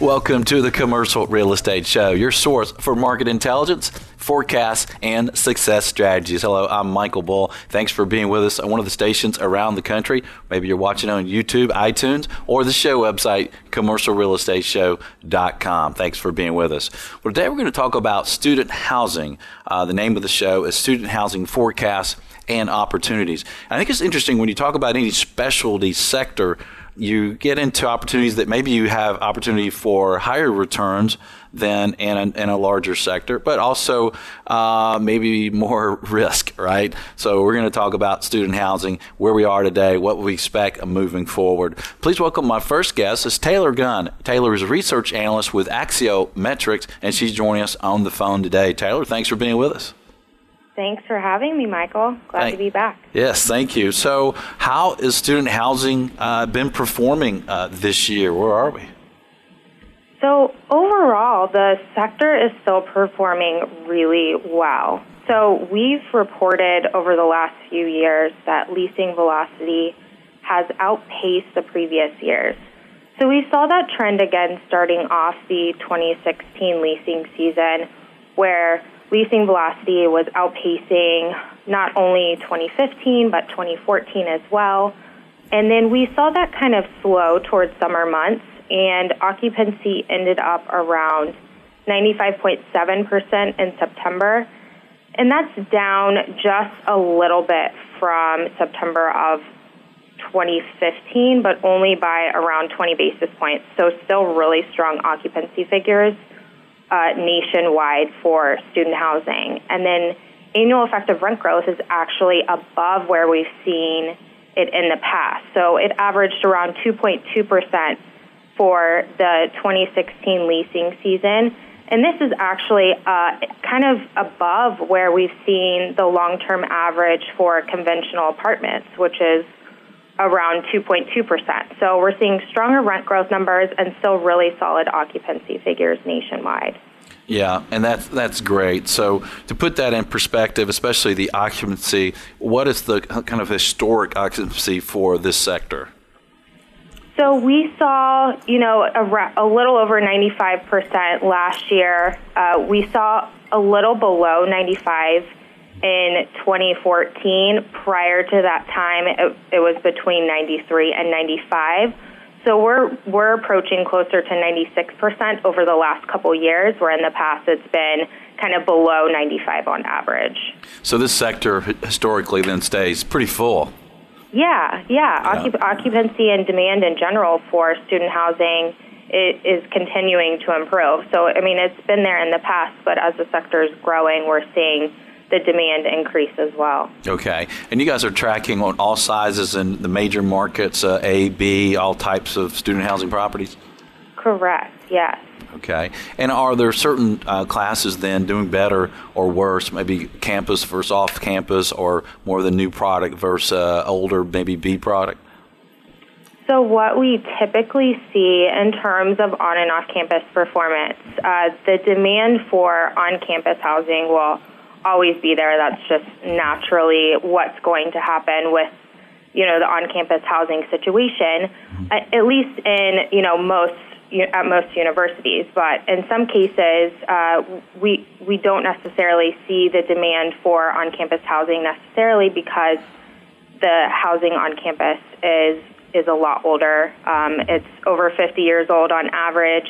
Welcome to the Commercial Real Estate Show, your source for market intelligence, forecasts, and success strategies. Hello, I'm Michael Bull. Thanks for being with us on one of the stations around the country. Maybe you're watching on YouTube, iTunes, or the show website, commercialrealestateshow.com. Thanks for being with us. Well, today we're going to talk about student housing. Uh, the name of the show is Student Housing Forecasts and Opportunities. I think it's interesting when you talk about any specialty sector you get into opportunities that maybe you have opportunity for higher returns than in a, in a larger sector, but also uh, maybe more risk, right? So we're going to talk about student housing, where we are today, what we expect moving forward. Please welcome my first guest is Taylor Gunn. Taylor is a research analyst with Axiometrics, and she's joining us on the phone today. Taylor, thanks for being with us. Thanks for having me, Michael. Glad thank, to be back. Yes, thank you. So, how is student housing uh, been performing uh, this year? Where are we? So, overall, the sector is still performing really well. So, we've reported over the last few years that leasing velocity has outpaced the previous years. So, we saw that trend again starting off the 2016 leasing season, where leasing velocity was outpacing not only 2015 but 2014 as well. And then we saw that kind of slow towards summer months, and occupancy ended up around 95.7% in September. And that's down just a little bit from September of 2015, but only by around 20 basis points. So, still really strong occupancy figures uh, nationwide for student housing. And then annual effective rent growth is actually above where we've seen it in the past. So it averaged around 2.2% for the 2016 leasing season. And this is actually uh, kind of above where we've seen the long term average for conventional apartments, which is around 2.2%. So we're seeing stronger rent growth numbers and still really solid occupancy figures nationwide. Yeah, and that's that's great. So to put that in perspective, especially the occupancy, what is the kind of historic occupancy for this sector? So we saw, you know, a, a little over 95% last year. Uh, we saw a little below 95 in 2014. Prior to that time, it, it was between 93 and 95. So we're we're approaching closer to 96% over the last couple years, where in the past it's been kind of below 95 on average. So this sector historically then stays pretty full. Yeah, yeah. yeah. occupancy and demand in general for student housing is continuing to improve. So I mean, it's been there in the past, but as the sector is growing, we're seeing the demand increase as well. Okay. And you guys are tracking on all sizes in the major markets, uh, A, B, all types of student housing properties? Correct, yes. Okay. And are there certain uh, classes then doing better or worse, maybe campus versus off campus, or more of the new product versus uh, older, maybe B product? So, what we typically see in terms of on and off campus performance, uh, the demand for on campus housing will always be there. That's just naturally what's going to happen with you know the on-campus housing situation, mm-hmm. at least in you know most at most universities. But in some cases, uh, we we don't necessarily see the demand for on-campus housing necessarily because the housing on campus is is a lot older. Um, it's over 50 years old on average,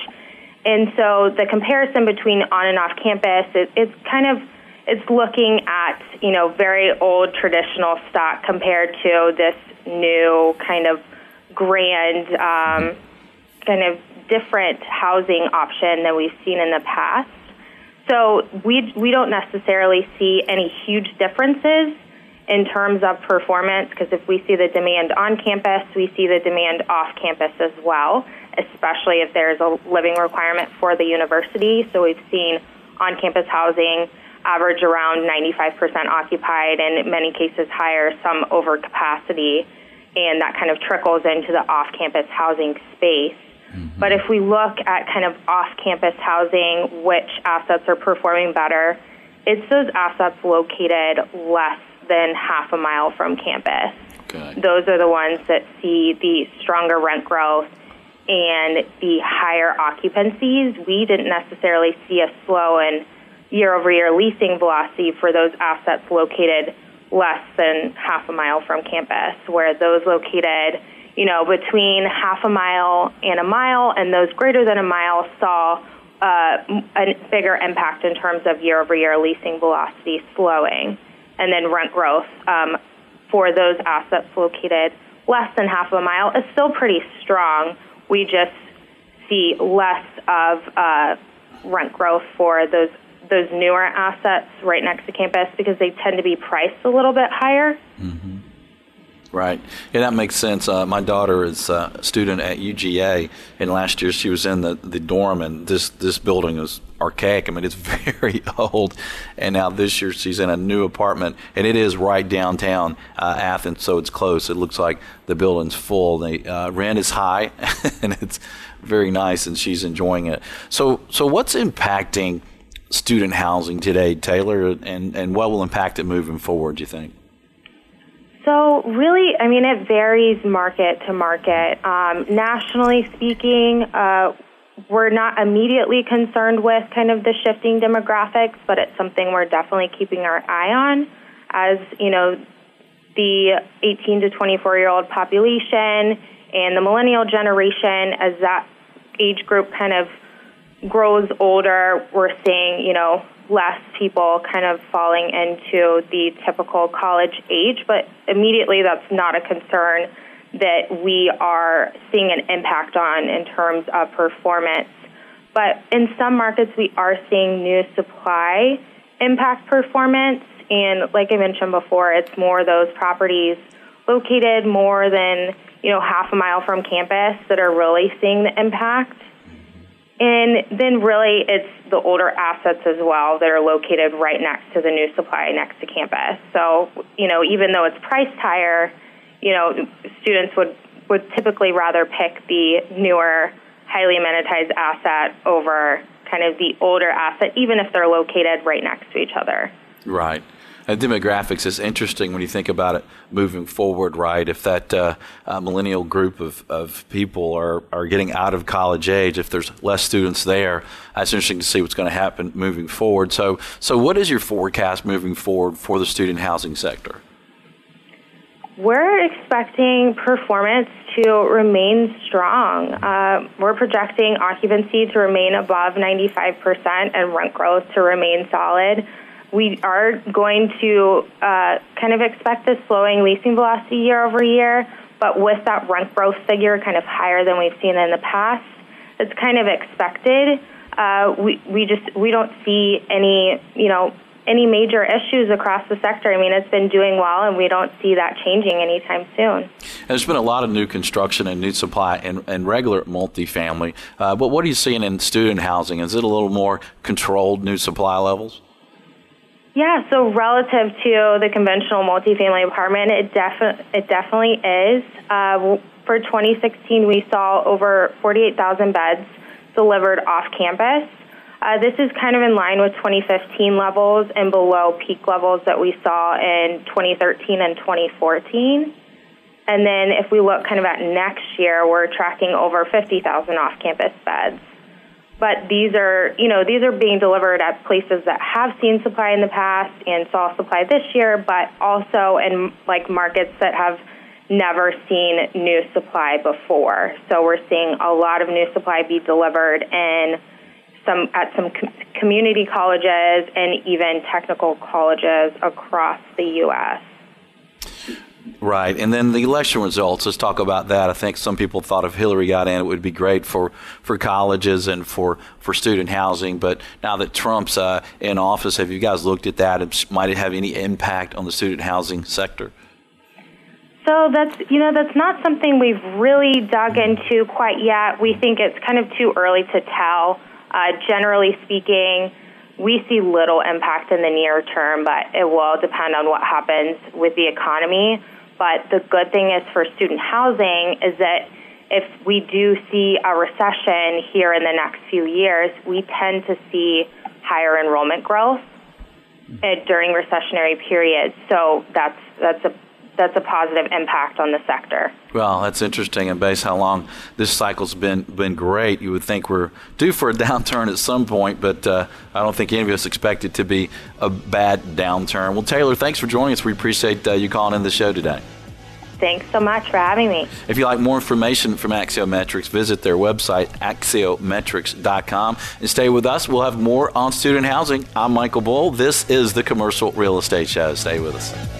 and so the comparison between on and off campus is it's kind of it's looking at you know very old traditional stock compared to this new kind of grand um, kind of different housing option than we've seen in the past. So we we don't necessarily see any huge differences in terms of performance because if we see the demand on campus, we see the demand off campus as well, especially if there's a living requirement for the university. So we've seen on campus housing average around 95% occupied and in many cases higher, some over capacity, and that kind of trickles into the off campus housing space. Mm-hmm. But if we look at kind of off campus housing, which assets are performing better, it's those assets located less than half a mile from campus. Okay. Those are the ones that see the stronger rent growth and the higher occupancies, we didn't necessarily see a slow in year over year leasing velocity for those assets located less than half a mile from campus, where those located, you know, between half a mile and a mile and those greater than a mile saw uh, a bigger impact in terms of year over year leasing velocity slowing. And then rent growth um, for those assets located less than half a mile is still pretty strong. We just see less of uh, rent growth for those those newer assets right next to campus because they tend to be priced a little bit higher. Mm-hmm. Right. Yeah, that makes sense. Uh, my daughter is a student at UGA, and last year she was in the, the dorm, and this, this building is archaic. I mean, it's very old. And now this year she's in a new apartment, and it is right downtown uh, Athens, so it's close. It looks like the building's full. The uh, rent is high, and it's very nice, and she's enjoying it. So, so what's impacting student housing today, Taylor, and, and what will impact it moving forward, do you think? So, really, I mean, it varies market to market. Um, nationally speaking, uh, we're not immediately concerned with kind of the shifting demographics, but it's something we're definitely keeping our eye on as, you know, the 18 to 24 year old population and the millennial generation, as that age group kind of grows older, we're seeing, you know, less people kind of falling into the typical college age, but immediately that's not a concern that we are seeing an impact on in terms of performance. But in some markets, we are seeing new supply impact performance. And like I mentioned before, it's more those properties located more than you know half a mile from campus that are really seeing the impact. And then really it's the older assets as well that are located right next to the new supply next to campus. So, you know, even though it's priced higher, you know, students would, would typically rather pick the newer, highly amenitized asset over kind of the older asset, even if they're located right next to each other. Right. And demographics is interesting when you think about it moving forward, right? If that uh, uh, millennial group of, of people are, are getting out of college age, if there's less students there, that's interesting to see what's going to happen moving forward. So, so what is your forecast moving forward for the student housing sector? We're expecting performance to remain strong. Uh, we're projecting occupancy to remain above 95% and rent growth to remain solid we are going to uh, kind of expect a slowing leasing velocity year over year, but with that rent growth figure kind of higher than we've seen in the past, it's kind of expected. Uh, we we just we don't see any you know any major issues across the sector. I mean, it's been doing well, and we don't see that changing anytime soon. There's been a lot of new construction and new supply and, and regular multifamily. Uh, but what are you seeing in student housing? Is it a little more controlled new supply levels? Yeah, so relative to the conventional multifamily apartment, it, defi- it definitely is. Uh, for 2016, we saw over 48,000 beds delivered off campus. Uh, this is kind of in line with 2015 levels and below peak levels that we saw in 2013 and 2014. And then if we look kind of at next year, we're tracking over 50,000 off campus beds but these are, you know, these are being delivered at places that have seen supply in the past and saw supply this year, but also in like markets that have never seen new supply before. So we're seeing a lot of new supply be delivered in some at some com- community colleges and even technical colleges across the U.S. Right, and then the election results. Let's talk about that. I think some people thought if Hillary got in, it would be great for, for colleges and for, for student housing. But now that Trump's uh, in office, have you guys looked at that? Might it have any impact on the student housing sector? So that's you know that's not something we've really dug into quite yet. We think it's kind of too early to tell. Uh, generally speaking, we see little impact in the near term, but it will depend on what happens with the economy. But the good thing is for student housing is that if we do see a recession here in the next few years, we tend to see higher enrollment growth uh, during recessionary periods. So that's that's a that's a positive impact on the sector. Well, that's interesting, and based how long this cycle's been been great, you would think we're due for a downturn at some point, but uh, I don't think any of us expect it to be a bad downturn. Well, Taylor, thanks for joining us. We appreciate uh, you calling in the show today. Thanks so much for having me. If you'd like more information from Axiometrics, visit their website, axiometrics.com, and stay with us. We'll have more on student housing. I'm Michael Bull. This is the Commercial Real Estate Show. Stay with us.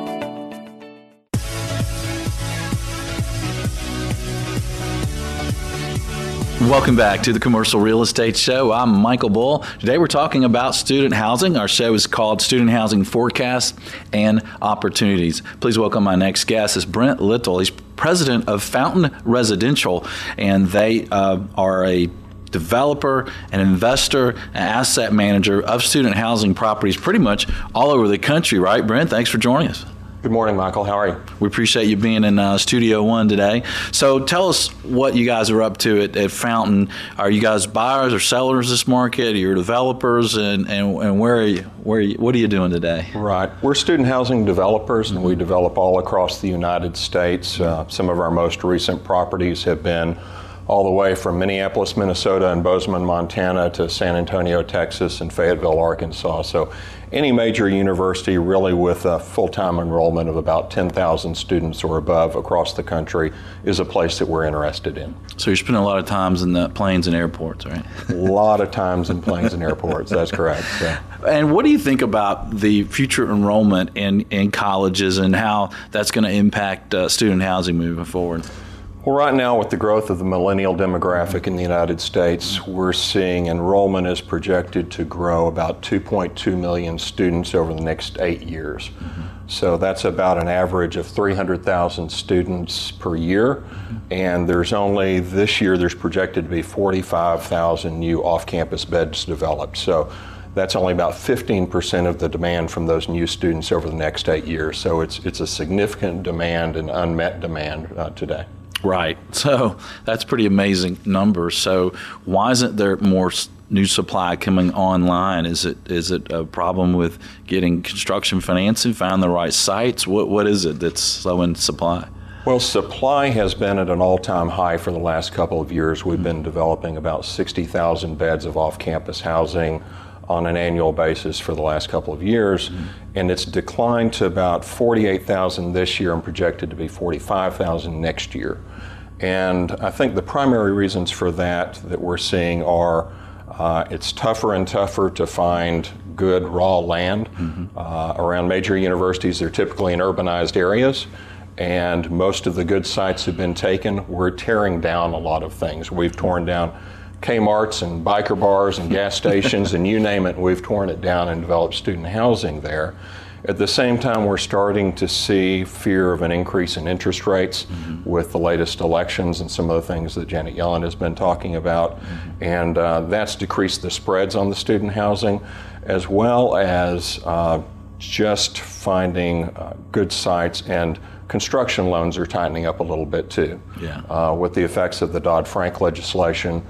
Welcome back to the Commercial Real Estate Show. I'm Michael Bull. Today we're talking about student housing. Our show is called Student Housing Forecasts and Opportunities. Please welcome my next guest is Brent Little. He's president of Fountain Residential, and they uh, are a developer, an investor, an asset manager of student housing properties pretty much all over the country, right, Brent? Thanks for joining us. Good morning, Michael. How are you? We appreciate you being in uh, Studio One today. So tell us what you guys are up to at, at, Fountain. Are you guys buyers or sellers this market? Are you developers, and, and, and where are you? Where are you, what are you doing today? Right, we're student housing developers, and we develop all across the United States. Uh, some of our most recent properties have been all the way from Minneapolis, Minnesota, and Bozeman, Montana, to San Antonio, Texas, and Fayetteville, Arkansas. So any major university really with a full-time enrollment of about 10,000 students or above across the country is a place that we're interested in. So you're spending a lot of times in the planes and airports, right? a lot of times in planes and airports, that's correct. And what do you think about the future enrollment in, in colleges and how that's going to impact uh, student housing moving forward? Well, right now, with the growth of the millennial demographic in the United States, we're seeing enrollment is projected to grow about 2.2 million students over the next eight years. Mm-hmm. So that's about an average of 300,000 students per year. Mm-hmm. And there's only this year, there's projected to be 45,000 new off campus beds developed. So that's only about 15% of the demand from those new students over the next eight years. So it's, it's a significant demand and unmet demand uh, today. Right. So that's pretty amazing number. So why isn't there more new supply coming online? Is it is it a problem with getting construction financing, find the right sites? What what is it that's slowing supply? Well, supply has been at an all-time high for the last couple of years. We've hmm. been developing about 60,000 beds of off-campus housing on an annual basis for the last couple of years, mm-hmm. and it's declined to about 48,000 this year and projected to be 45,000 next year. And I think the primary reasons for that that we're seeing are uh, it's tougher and tougher to find good raw land mm-hmm. uh, around major universities. They're typically in urbanized areas, and most of the good sites have been taken. We're tearing down a lot of things. We've torn down Kmart's and biker bars and gas stations and you name it. We've torn it down and developed student housing there. At the same time, we're starting to see fear of an increase in interest rates mm-hmm. with the latest elections and some of the things that Janet Yellen has been talking about. Mm-hmm. And uh, that's decreased the spreads on the student housing, as well as uh, just finding uh, good sites and construction loans are tightening up a little bit too. Yeah. Uh, with the effects of the Dodd Frank legislation,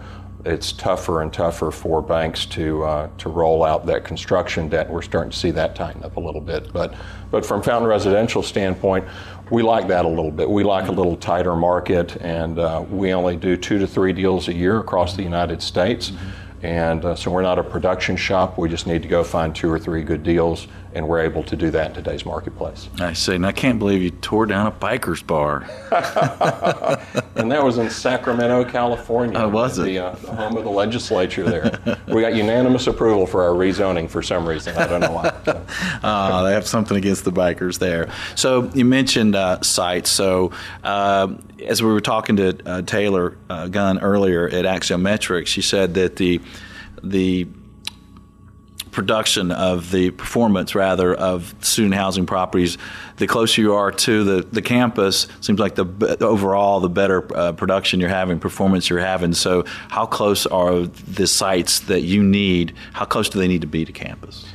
it's tougher and tougher for banks to uh, to roll out that construction debt. We're starting to see that tighten up a little bit, but but from Fountain Residential standpoint, we like that a little bit. We like a little tighter market, and uh, we only do two to three deals a year across the United States. Mm-hmm. And uh, so we're not a production shop. We just need to go find two or three good deals, and we're able to do that in today's marketplace. I see. And I can't believe you tore down a biker's bar. and that was in Sacramento, California. Oh, was it? The, uh, the, home of the legislature there. we got unanimous approval for our rezoning for some reason. I don't know why. So. uh, they have something against the bikers there. So you mentioned uh, sites. So uh, as we were talking to uh, Taylor uh, Gunn earlier at Axiometrics, she said that the the production of the performance rather of student housing properties the closer you are to the, the campus seems like the overall the better uh, production you're having performance you're having. So how close are the sites that you need? How close do they need to be to campus?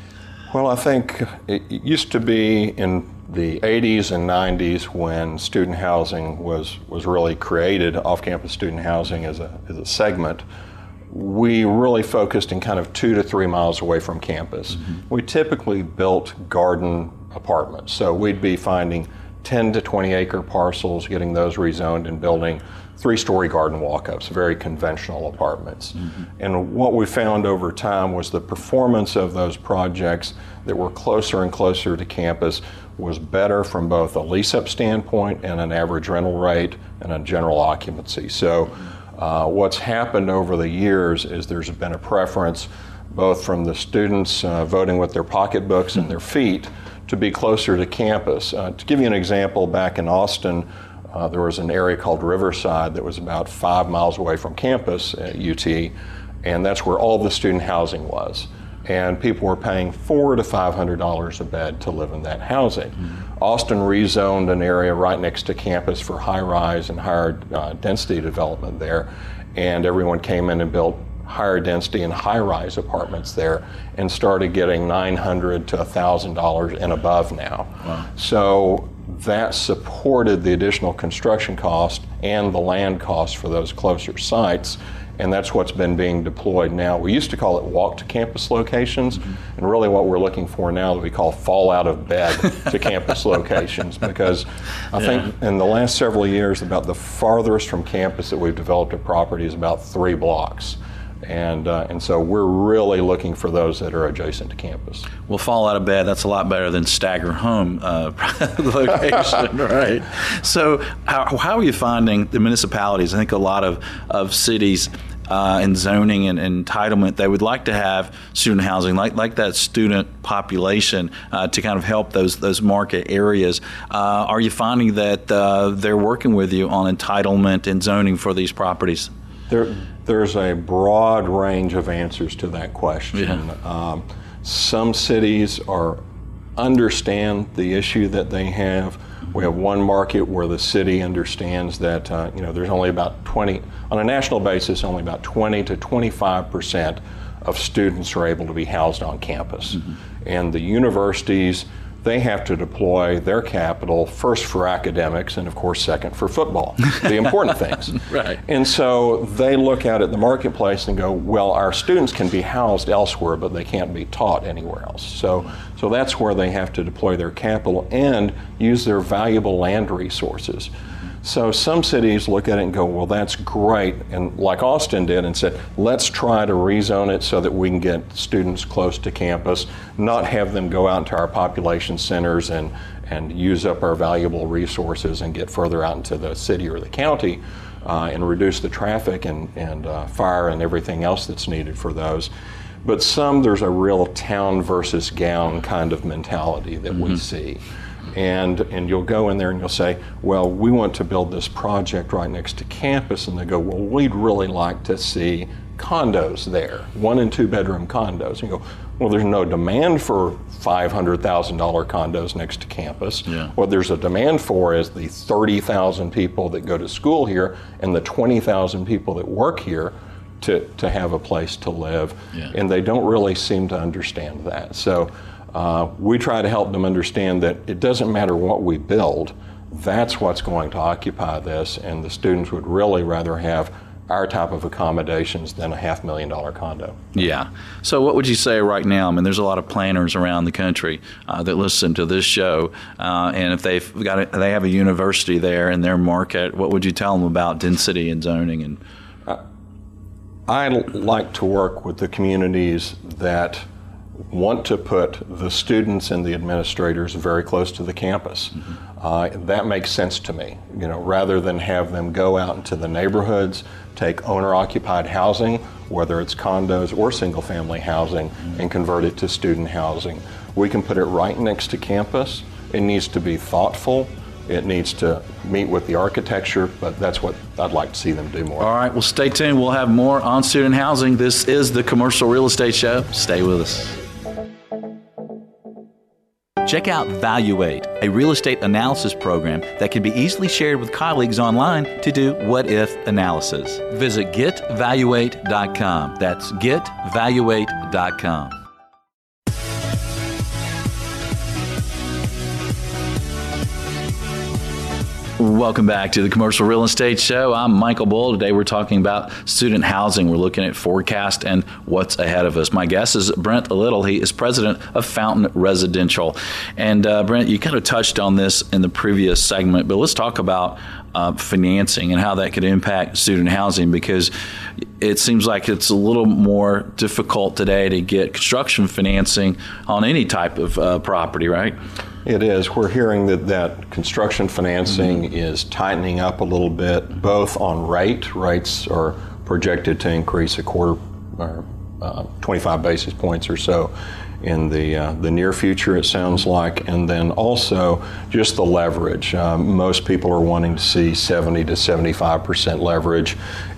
Well, I think it used to be in the 80s and 90s when student housing was, was really created, off campus student housing as a, as a segment. We really focused in kind of two to three miles away from campus. Mm-hmm. We typically built garden apartments, so we'd be finding 10 to 20 acre parcels, getting those rezoned and building three story garden walk ups, very conventional apartments. Mm-hmm. And what we found over time was the performance of those projects that were closer and closer to campus was better from both a lease up standpoint and an average rental rate and a general occupancy. So, uh, what's happened over the years is there's been a preference both from the students uh, voting with their pocketbooks and their feet to be closer to campus. Uh, to give you an example, back in Austin, uh, there was an area called Riverside that was about five miles away from campus at UT, and that's where all the student housing was. And people were paying four to five hundred dollars a bed to live in that housing. Mm-hmm. Austin rezoned an area right next to campus for high-rise and higher uh, density development there, and everyone came in and built higher density and high-rise apartments there and started getting 900 to $1000 and above now wow. so that supported the additional construction cost and the land cost for those closer sites and that's what's been being deployed now. We used to call it walk to campus locations, mm-hmm. and really what we're looking for now that we call fall out of bed to campus locations because I yeah. think in the last several years, about the farthest from campus that we've developed a property is about three blocks and uh, and so we're really looking for those that are adjacent to campus. Well, fall out of bed. That's a lot better than stagger home uh, location, right? So, how, how are you finding the municipalities? I think a lot of of cities. Uh, and zoning and, and, entitlement, they would like to have student housing, like like that student population, uh, to kind of help those those market areas. Uh, are you finding that uh, they're working with you on entitlement and zoning for these properties? There, there's a broad range of answers to that question. Yeah. Um, some cities are understand the issue that they have. We have one market where the city understands that uh, you know there's only about 20 on a national basis, only about 20 to 25 percent of students are able to be housed on campus, mm-hmm. and the universities they have to deploy their capital first for academics and, of course, second for football, the important things. Right. And so they look out at the marketplace and go, well, our students can be housed elsewhere, but they can't be taught anywhere else. So, so that's where they have to deploy their capital and use their valuable land resources. So some cities look at it and go, well, that's great, and like Austin did, and said, let's try to rezone it so that we can get students close to campus, not have them go out into our population centers and, and use up our valuable resources and get further out into the city or the county. Uh, and reduce the traffic and, and uh, fire and everything else that's needed for those. But some, there's a real town versus gown kind of mentality that mm-hmm. we see and and you'll go in there and you'll say, well, we want to build this project right next to campus, and they go, well, we'd really like to see condos there, one and two bedroom condos. And you go, well, there's no demand for $500,000 condos next to campus. Yeah. What there's a demand for is the 30,000 people that go to school here and the 20,000 people that work here to, to have a place to live. Yeah. And they don't really seem to understand that. So uh, we try to help them understand that it doesn't matter what we build, that's what's going to occupy this, and the students would really rather have our type of accommodations than a half million dollar condo. Yeah. So, what would you say right now? I mean, there's a lot of planners around the country uh, that listen to this show, uh, and if they've got a, they have a university there in their market, what would you tell them about density and zoning? And uh, I like to work with the communities that want to put the students and the administrators very close to the campus. Mm-hmm. Uh, that makes sense to me. You know, rather than have them go out into the neighborhoods, take owner-occupied housing, whether it's condos or single-family housing, mm-hmm. and convert it to student housing. We can put it right next to campus. It needs to be thoughtful. It needs to meet with the architecture, but that's what I'd like to see them do more. All right, well, stay tuned. We'll have more on student housing. This is the Commercial Real Estate Show. Stay with us. Check out Valuate, a real estate analysis program that can be easily shared with colleagues online to do what if analysis. Visit getvaluate.com. That's getvaluate.com. Welcome back to the Commercial Real Estate Show. I'm Michael Bull. Today we're talking about student housing. We're looking at forecast and what's ahead of us. My guest is Brent Little. He is president of Fountain Residential. And uh, Brent, you kind of touched on this in the previous segment, but let's talk about uh, financing and how that could impact student housing because it seems like it's a little more difficult today to get construction financing on any type of uh, property, right? It is. We're hearing that, that construction financing mm-hmm. is tightening up a little bit, both on rate. Rates are projected to increase a quarter or uh, 25 basis points or so in the uh, the near future. It sounds like, and then also just the leverage. Um, most people are wanting to see 70 to 75 percent leverage,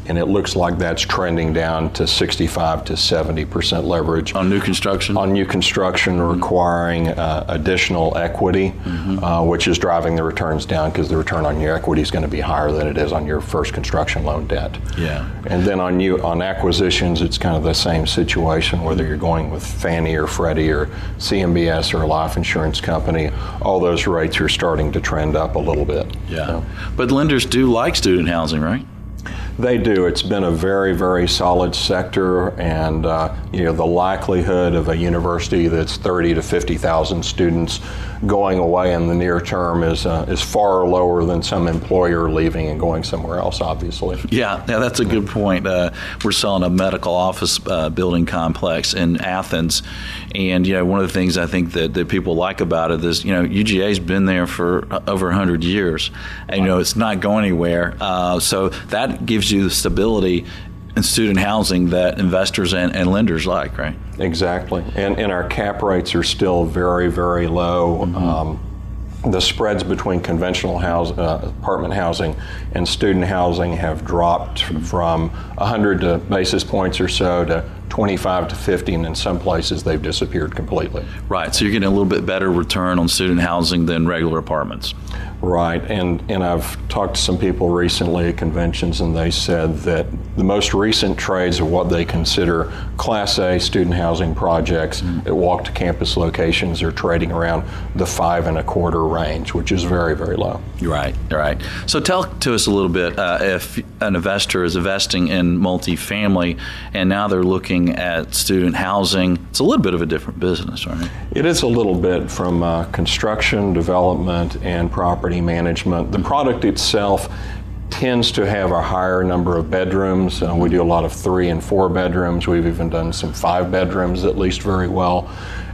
and it looks like that's trending down to 65 to 70 percent leverage on new construction. On new construction, mm-hmm. requiring uh, additional equity, mm-hmm. uh, which is driving the returns down because the return on your equity is going to be higher than it is on your first construction loan debt. Yeah. And then on new on acquisitions, it's kind of the same situation. Whether you're going with Fannie or Freddie or CMBS or a life insurance company, all those rates are starting to trend up a little bit. Yeah. So. But lenders do like student housing, right? They do. It's been a very, very solid sector, and uh, you know the likelihood of a university that's 30 to 50,000 students going away in the near term is uh, is far lower than some employer leaving and going somewhere else. Obviously. Yeah, yeah, that's a good point. Uh, we're selling a medical office uh, building complex in Athens, and you know one of the things I think that, that people like about it is you know UGA's been there for uh, over 100 years, and you know it's not going anywhere. Uh, so that gives you the stability in student housing that investors and, and lenders like, right? Exactly. And, and our cap rates are still very, very low. Mm-hmm. Um, the spreads between conventional house, uh, apartment housing and student housing have dropped from 100 basis points or so to 25 to 50, and in some places they've disappeared completely. Right, so you're getting a little bit better return on student housing than regular apartments. Right, and, and I've talked to some people recently at conventions, and they said that the most recent trades of what they consider Class A student housing projects mm-hmm. at walk to campus locations are trading around the five and a quarter range, which is very, very low. Right, right. So tell to us a little bit uh, if an investor is investing in multifamily and now they're looking at student housing, it's a little bit of a different business, right? It is a little bit from uh, construction, development, and property property management. The product itself tends to have a higher number of bedrooms. Uh, we do a lot of three and four bedrooms. We've even done some five bedrooms at least very well,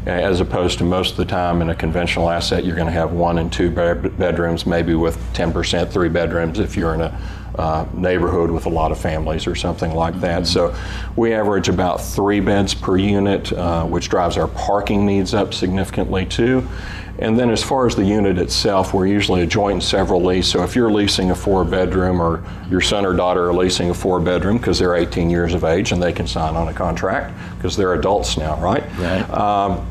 as opposed to most of the time in a conventional asset, you're going to have one and two bedrooms, maybe with 10% three bedrooms if you're in a uh, neighborhood with a lot of families or something like that. Mm-hmm. So we average about three beds per unit, uh, which drives our parking needs up significantly too. And then as far as the unit itself, we're usually a joint and several lease. So if you're leasing a four bedroom or your son or daughter are leasing a four bedroom because they're 18 years of age and they can sign on a contract because they're adults now, right? Right. Um,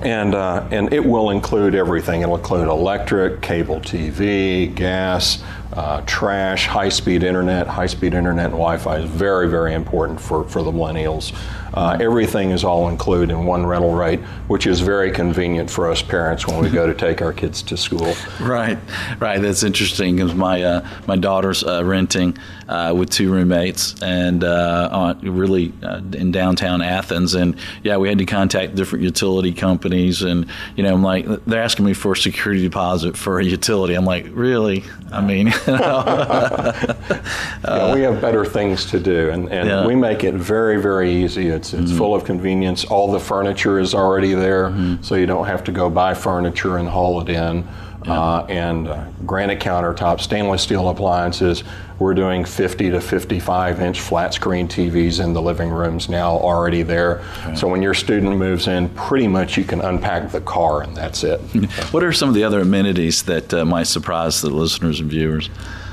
and uh, and it will include everything. It'll include electric, cable TV, gas, uh, trash, high-speed internet. High-speed internet and Wi-Fi is very very important for for the millennials. Uh, everything is all included in one rental rate, which is very convenient for us parents when we go to take our kids to school. Right, right. That's interesting because my uh, my daughter's uh, renting uh, with two roommates and on, really uh, in downtown Athens, and yeah, we had to contact different utility companies, and you know, I'm like, they're asking me for a security deposit for a utility. I'm like, really? I mean, yeah, we have better things to do, and, and yeah. we make it very very easy. It's it's mm-hmm. full of convenience. All the furniture is already there, mm-hmm. so you don't have to go buy furniture and haul it in. Uh, and uh, granite countertops, stainless steel appliances. We're doing 50 to 55 inch flat screen TVs in the living rooms now already there. Okay. So when your student moves in, pretty much you can unpack the car and that's it. what are some of the other amenities that uh, might surprise the listeners and viewers?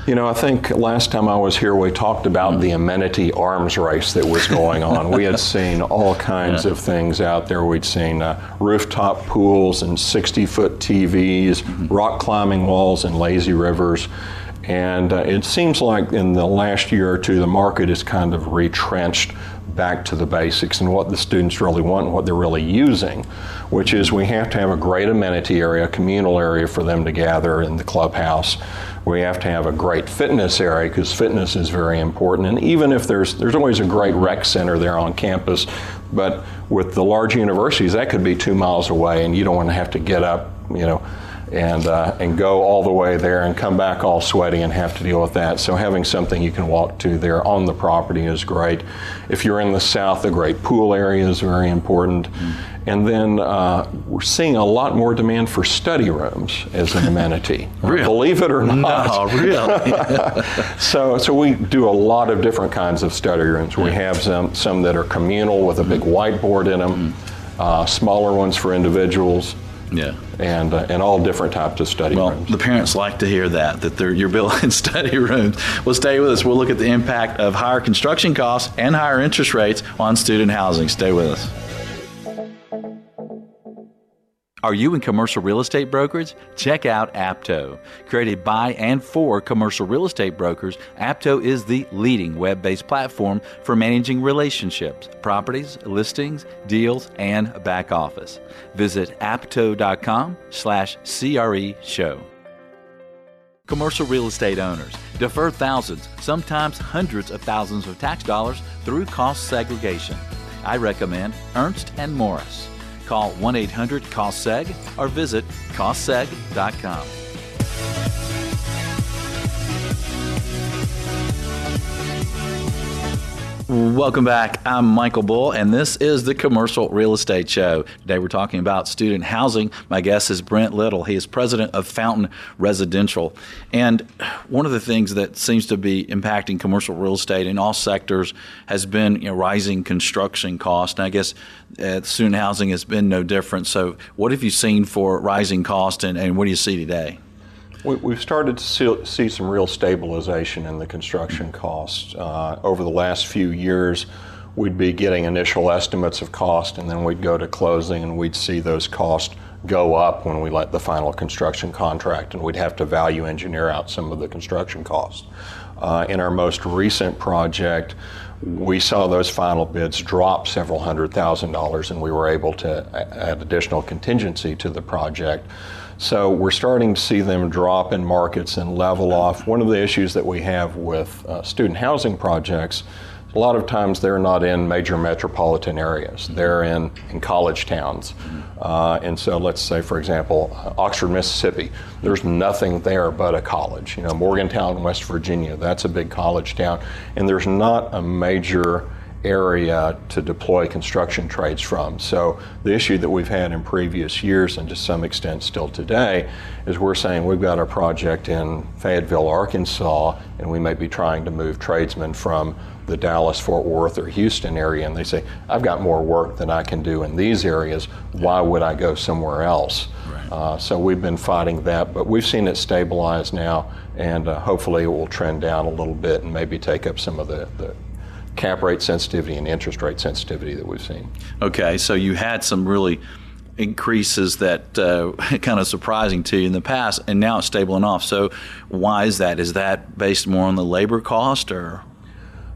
You know, I think last time I was here, we talked about the amenity arms race that was going on. we had seen all kinds yeah. of things out there. We'd seen uh, rooftop pools and 60 foot TVs, mm-hmm. rock climbing walls, and lazy rivers. And uh, it seems like in the last year or two, the market is kind of retrenched back to the basics and what the students really want and what they're really using, which is we have to have a great amenity area, communal area for them to gather in the clubhouse. We have to have a great fitness area because fitness is very important. And even if there's there's always a great rec center there on campus, but with the large universities, that could be two miles away, and you don't want to have to get up, you know and, uh, and go all the way there and come back all sweaty and have to deal with that. So having something you can walk to there on the property is great. If you're in the south, a great pool area is very important. Mm-hmm. And then uh, we're seeing a lot more demand for study rooms as an amenity. really? Believe it or not. No, really. so, so we do a lot of different kinds of study rooms. We have some, some that are communal with a big whiteboard in them, mm-hmm. uh, smaller ones for individuals. Yeah. And, uh, and all different types of study well, rooms. the parents like to hear that, that they're, you're building study rooms. Well, stay with us. We'll look at the impact of higher construction costs and higher interest rates on student housing. Stay with us. Are you in commercial real estate brokerage? Check out Apto. Created by and for commercial real estate brokers, Apto is the leading web based platform for managing relationships, properties, listings, deals, and back office. Visit apto.com slash CRE show. Commercial real estate owners defer thousands, sometimes hundreds of thousands of tax dollars through cost segregation. I recommend Ernst and Morris. Call 1 800 COSSEG or visit COSSEG.com. Welcome back. I'm Michael Bull, and this is the Commercial Real Estate Show. Today we're talking about student housing. My guest is Brent Little. He is president of Fountain Residential. And one of the things that seems to be impacting commercial real estate in all sectors has been you know, rising construction costs. And I guess uh, student housing has been no different. So, what have you seen for rising costs, and, and what do you see today? We've started to see some real stabilization in the construction costs. Uh, over the last few years, we'd be getting initial estimates of cost, and then we'd go to closing, and we'd see those costs go up when we let the final construction contract, and we'd have to value engineer out some of the construction costs. Uh, in our most recent project, we saw those final bids drop several hundred thousand dollars, and we were able to add additional contingency to the project. So we're starting to see them drop in markets and level off. One of the issues that we have with uh, student housing projects, a lot of times they're not in major metropolitan areas. They're in, in college towns. Uh, and so let's say, for example, Oxford, Mississippi, there's nothing there but a college. You know, Morgantown, West Virginia, that's a big college town. And there's not a major area to deploy construction trades from. So the issue that we've had in previous years and to some extent still today is we're saying we've got a project in Fayetteville, Arkansas, and we may be trying to move tradesmen from the Dallas, Fort Worth, or Houston area, and they say, I've got more work than I can do in these areas. Why would I go somewhere else? Right. Uh, so we've been fighting that, but we've seen it stabilize now, and uh, hopefully it will trend down a little bit and maybe take up some of the, the cap rate sensitivity and interest rate sensitivity that we've seen. Okay, so you had some really increases that uh, kind of surprising to you in the past, and now it's stabling off. So, why is that? Is that based more on the labor cost, or?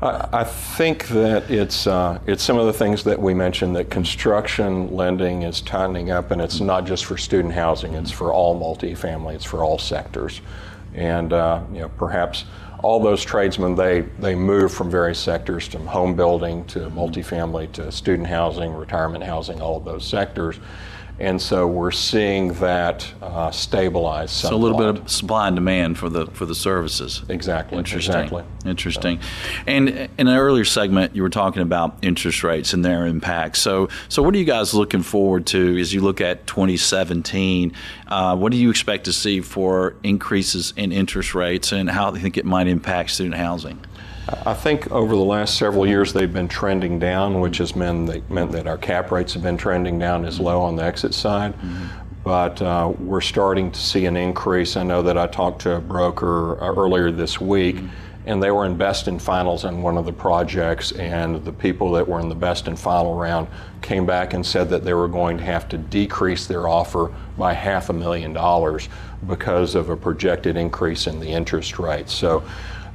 I, think that it's uh, it's some of the things that we mentioned that construction lending is tightening up, and it's not just for student housing; it's for all multifamily, it's for all sectors, and uh, you know perhaps all those tradesmen, they, they move from various sectors from home building to multifamily to student housing, retirement housing, all of those sectors and so we're seeing that uh, stabilize. Somewhat. So a little bit of supply and demand for the for the services. Exactly. Interesting. Exactly. Interesting. And in an earlier segment, you were talking about interest rates and their impact. So so what are you guys looking forward to as you look at 2017? Uh, what do you expect to see for increases in interest rates, and how do you think it might impact student housing? I think over the last several years they've been trending down, which has meant, meant that our cap rates have been trending down as low on the exit side. Mm-hmm. But uh, we're starting to see an increase. I know that I talked to a broker uh, earlier this week, mm-hmm. and they were in best and finals on one of the projects, and the people that were in the best and final round came back and said that they were going to have to decrease their offer by half a million dollars because of a projected increase in the interest rate. So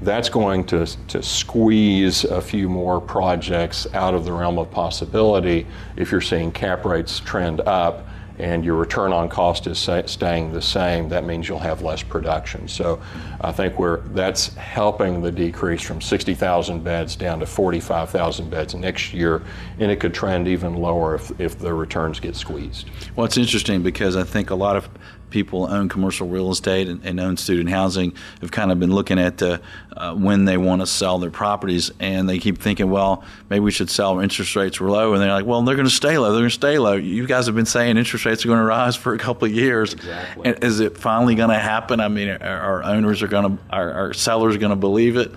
that's going to, to squeeze a few more projects out of the realm of possibility if you're seeing cap rates trend up and your return on cost is staying the same, that means you'll have less production. So I think we're, that's helping the decrease from 60,000 beds down to 45,000 beds next year, and it could trend even lower if, if the returns get squeezed. Well, it's interesting because I think a lot of people own commercial real estate and, and own student housing have kind of been looking at uh, uh, when they want to sell their properties, and they keep thinking, well, maybe we should sell. Interest rates were low, and they're like, well, they're going to stay low. They're going to stay low. You guys have been saying interest rates are going to rise for a couple of years. Exactly. And is it finally going to happen? I mean, our, our owners are going to, our, our sellers are going to believe it.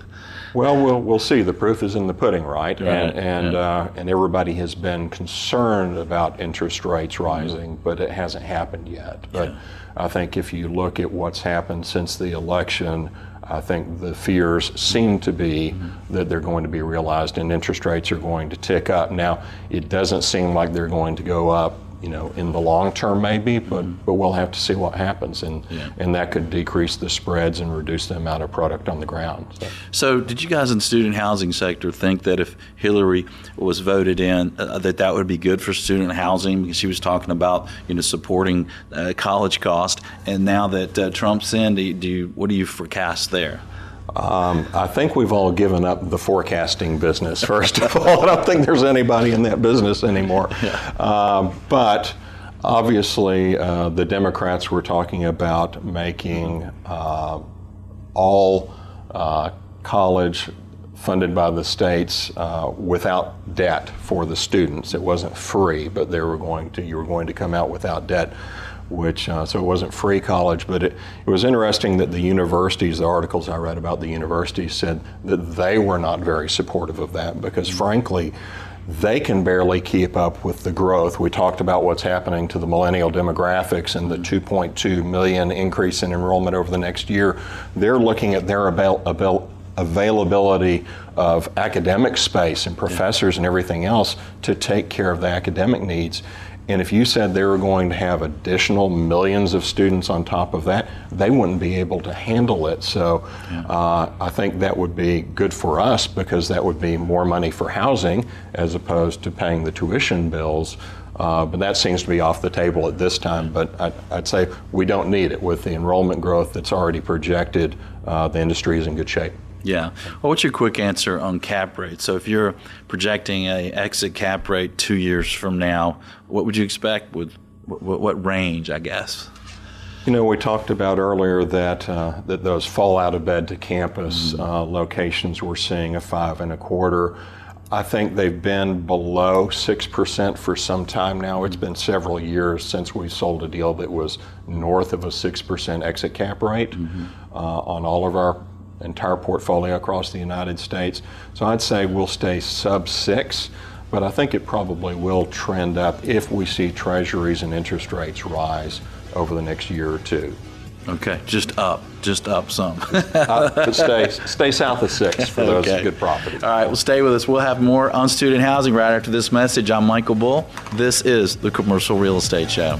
Well, we'll we'll see. The proof is in the pudding, right? Right, And and, yeah. uh, and everybody has been concerned about interest rates rising, but it hasn't happened yet. But I think if you look at what's happened since the election, I think the fears seem to be that they're going to be realized, and interest rates are going to tick up. Now, it doesn't seem like they're going to go up. You know, in the long term, maybe, but but we'll have to see what happens, and Yeah. and that could decrease the spreads and reduce the amount of product on the ground. So. So, did you guys in the student housing sector think that if Hillary was voted in, uh, that that would be good for student housing because she was talking about you know supporting uh, college cost, and now that uh, Trump's in, do you, do you, what do you forecast there? Um, I think we've all given up the forecasting business, first of all. I don't think there's anybody in that business anymore. Um, but obviously, uh, the Democrats were talking about making uh, all uh, college funded by the states uh, without debt for the students. It wasn't free, but they were going to you were going to come out without debt. Which uh, so it wasn't free college, but it, it was interesting that the universities, the articles I read about the universities said that they were not very supportive of that because, frankly, they can barely keep up with the growth. We talked about what's happening to the millennial demographics and the 2.2 million increase in enrollment over the next year. They're looking at their avail- avail- availability of academic space and professors and everything else to take care of the academic needs. And if you said they were going to have additional millions of students on top of that, they wouldn't be able to handle it. So uh, I think that would be good for us because that would be more money for housing as opposed to paying the tuition bills. Uh, but that seems to be off the table at this time. But I'd, I'd say we don't need it with the enrollment growth that's already projected. Uh, the industry is in good shape. Yeah. Well, what's your quick answer on cap rate? So, if you're projecting a exit cap rate two years from now, what would you expect? With what, what range? I guess. You know, we talked about earlier that uh, that those fall out of bed to campus uh, locations we're seeing a five and a quarter. I think they've been below six percent for some time now. It's been several years since we sold a deal that was north of a six percent exit cap rate uh, on all of our entire portfolio across the United States. So I'd say we'll stay sub six, but I think it probably will trend up if we see treasuries and interest rates rise over the next year or two. Okay, just up, just up some. Uh, stay, stay south of six for those Okay. good properties. All right, well, stay with us. We'll have more on student housing right after this message. I'm Michael Bull. This is the Commercial Real Estate Show.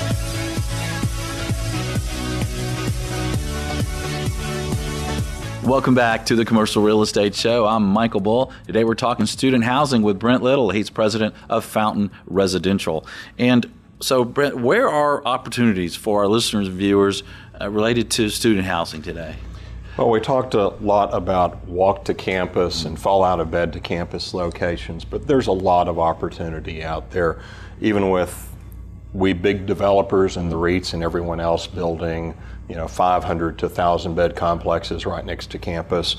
Welcome back to the Commercial Real Estate Show. I'm Michael Bull. Today we're talking student housing with Brent Little. He's president of Fountain Residential. And so, Brent, where are opportunities for our listeners and viewers uh, related to student housing today? Well, we talked a lot about walk to campus and fall out of bed to campus locations, but there's a lot of opportunity out there, even with we big developers and the REITs and everyone else building, you know, 500 to 1,000 bed complexes right next to campus.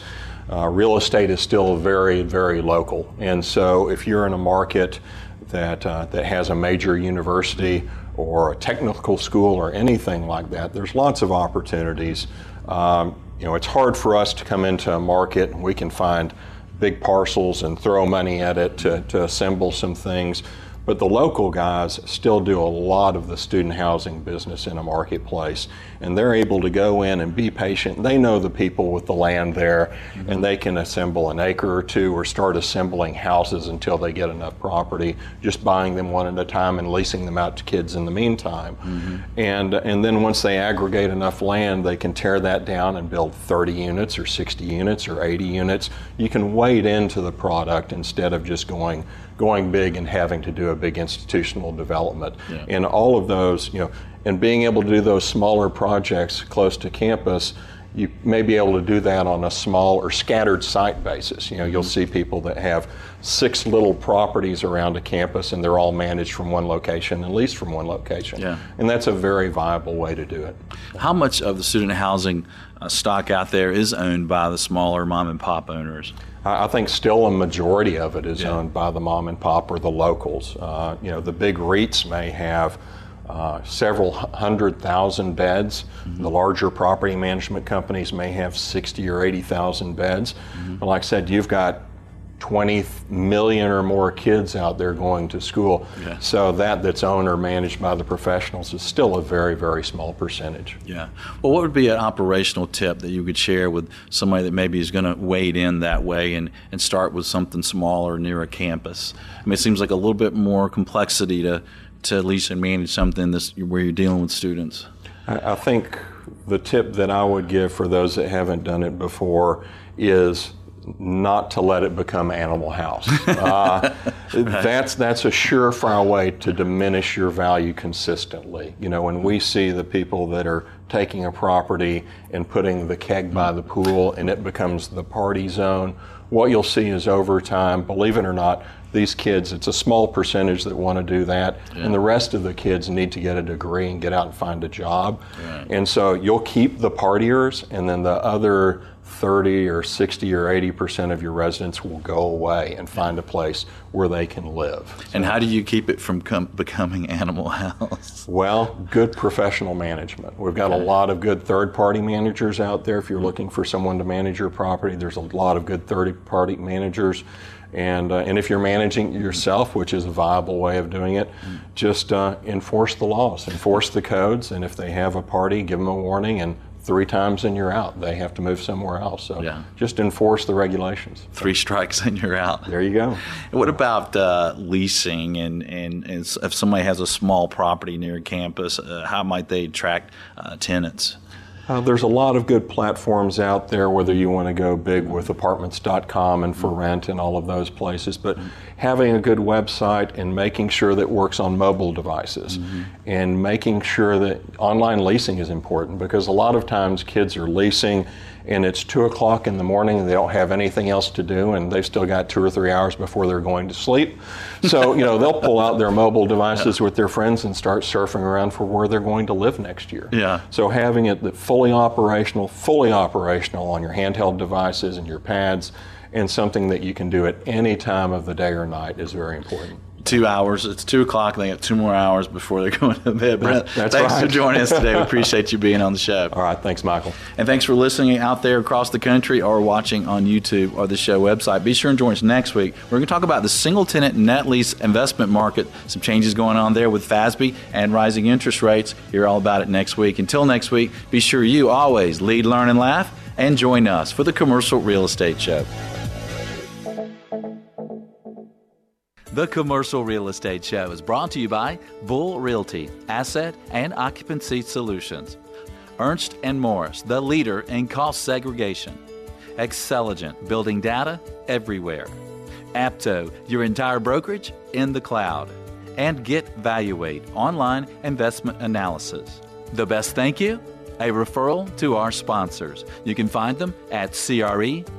Uh, real estate is still very, very local, and so if you're in a market that uh, that has a major university or a technical school or anything like that, there's lots of opportunities. Um, you know, it's hard for us to come into a market and we can find big parcels and throw money at it to, to assemble some things. But the local guys still do a lot of the student housing business in a marketplace, and they're able to go in and be patient. They know the people with the land there, mm-hmm. and they can assemble an acre or two or start assembling houses until they get enough property, just buying them one at a time and leasing them out to kids in the meantime. Mm-hmm. And, and then once they aggregate enough land, they can tear that down and build 30 units or 60 units or 80 units. You can wade into the product instead of just going going big and having to do a big institutional development. Yeah. And all of those, you know, and being able to do those smaller projects close to campus, you may be able to do that on a small or scattered site basis. You know, you'll mm-hmm. see people that have six little properties around a campus and they're all managed from one location and leased from one location. Yeah. And that's a very viable way to do it. How much of the student housing uh, stock out there is owned by the smaller mom and pop owners? I think still a majority of it is yeah. owned by the mom and pop or the locals. Uh, you know, the big REITs may have uh, several hundred thousand beds. Mm-hmm. The larger property management companies may have 60 or 80,000 beds. Mm-hmm. But like I said, you've got 20 million or more kids out there going to school. Yeah. So that that's owned or managed by the professionals is still a very, very small percentage. Yeah. Well, what would be an operational tip that you could share with somebody that maybe is going to wade in that way and, and start with something smaller near a campus? I mean, it seems like a little bit more complexity to, to lease and manage something that's, where you're dealing with students. I, I think the tip that I would give for those that haven't done it before is not to let it become Animal House. Uh, right. That's that's a surefire way to diminish your value consistently. You know, when we see the people that are taking a property and putting the keg by the pool and it becomes the party zone, what you'll see is over time, believe it or not, these kids, it's a small percentage that want to do that, yeah. and the rest of the kids need to get a degree and get out and find a job. Right. And so you'll keep the partiers, and then the other 30 or 60 or 80 percent of your residents will go away and find a place where they can live. And how do you keep it from com- becoming Animal House? Well, good professional management. We've got okay. a lot of good third party managers out there. If you're mm-hmm. looking for someone to manage your property, there's a lot of good third party managers. And, uh, and if you're managing yourself, which is a viable way of doing it, just uh, enforce the laws, enforce the codes, and if they have a party, give them a warning and three times and you're out. They have to move somewhere else. So yeah. just enforce the regulations. Three strikes and you're out. There you go. what about uh, leasing and, and, and, if somebody has a small property near campus, uh, how might they attract uh, tenants? Uh, there's a lot of good platforms out there, whether you want to go big with apartments.com and for rent and all of those places. But having a good website and making sure that works on mobile devices mm-hmm. and making sure that online leasing is important because a lot of times kids are leasing and it's two o'clock in the morning and they don't have anything else to do and they've still got two or three hours before they're going to sleep. So, you know, they'll pull out their mobile devices with their friends and start surfing around for where they're going to live next year. Yeah. So having it fully operational, fully operational on your handheld devices and your pads and something that you can do at any time of the day or night is very important. Two hours. It's two o'clock. They got two more hours before they're going to bed. Brent, uh, that's thanks right. for joining us today. We appreciate you being on the show. All right. Thanks, Michael. And thanks for listening out there across the country or watching on YouTube or the show website. Be sure and join us next week. We're going to talk about the single tenant net lease investment market, some changes going on there with FASB and rising interest rates. Hear all about it next week. Until next week, be sure you always lead, learn, and laugh and join us for the Commercial Real Estate Show. The Commercial Real Estate Show is brought to you by Bull Realty, Asset and Occupancy Solutions. Ernst Morris, the leader in cost segregation. Xceligent, building data everywhere. Apto, your entire brokerage in the cloud. And Get Valuate, online investment analysis. The best thank you? A referral to our sponsors. You can find them at creshow.com.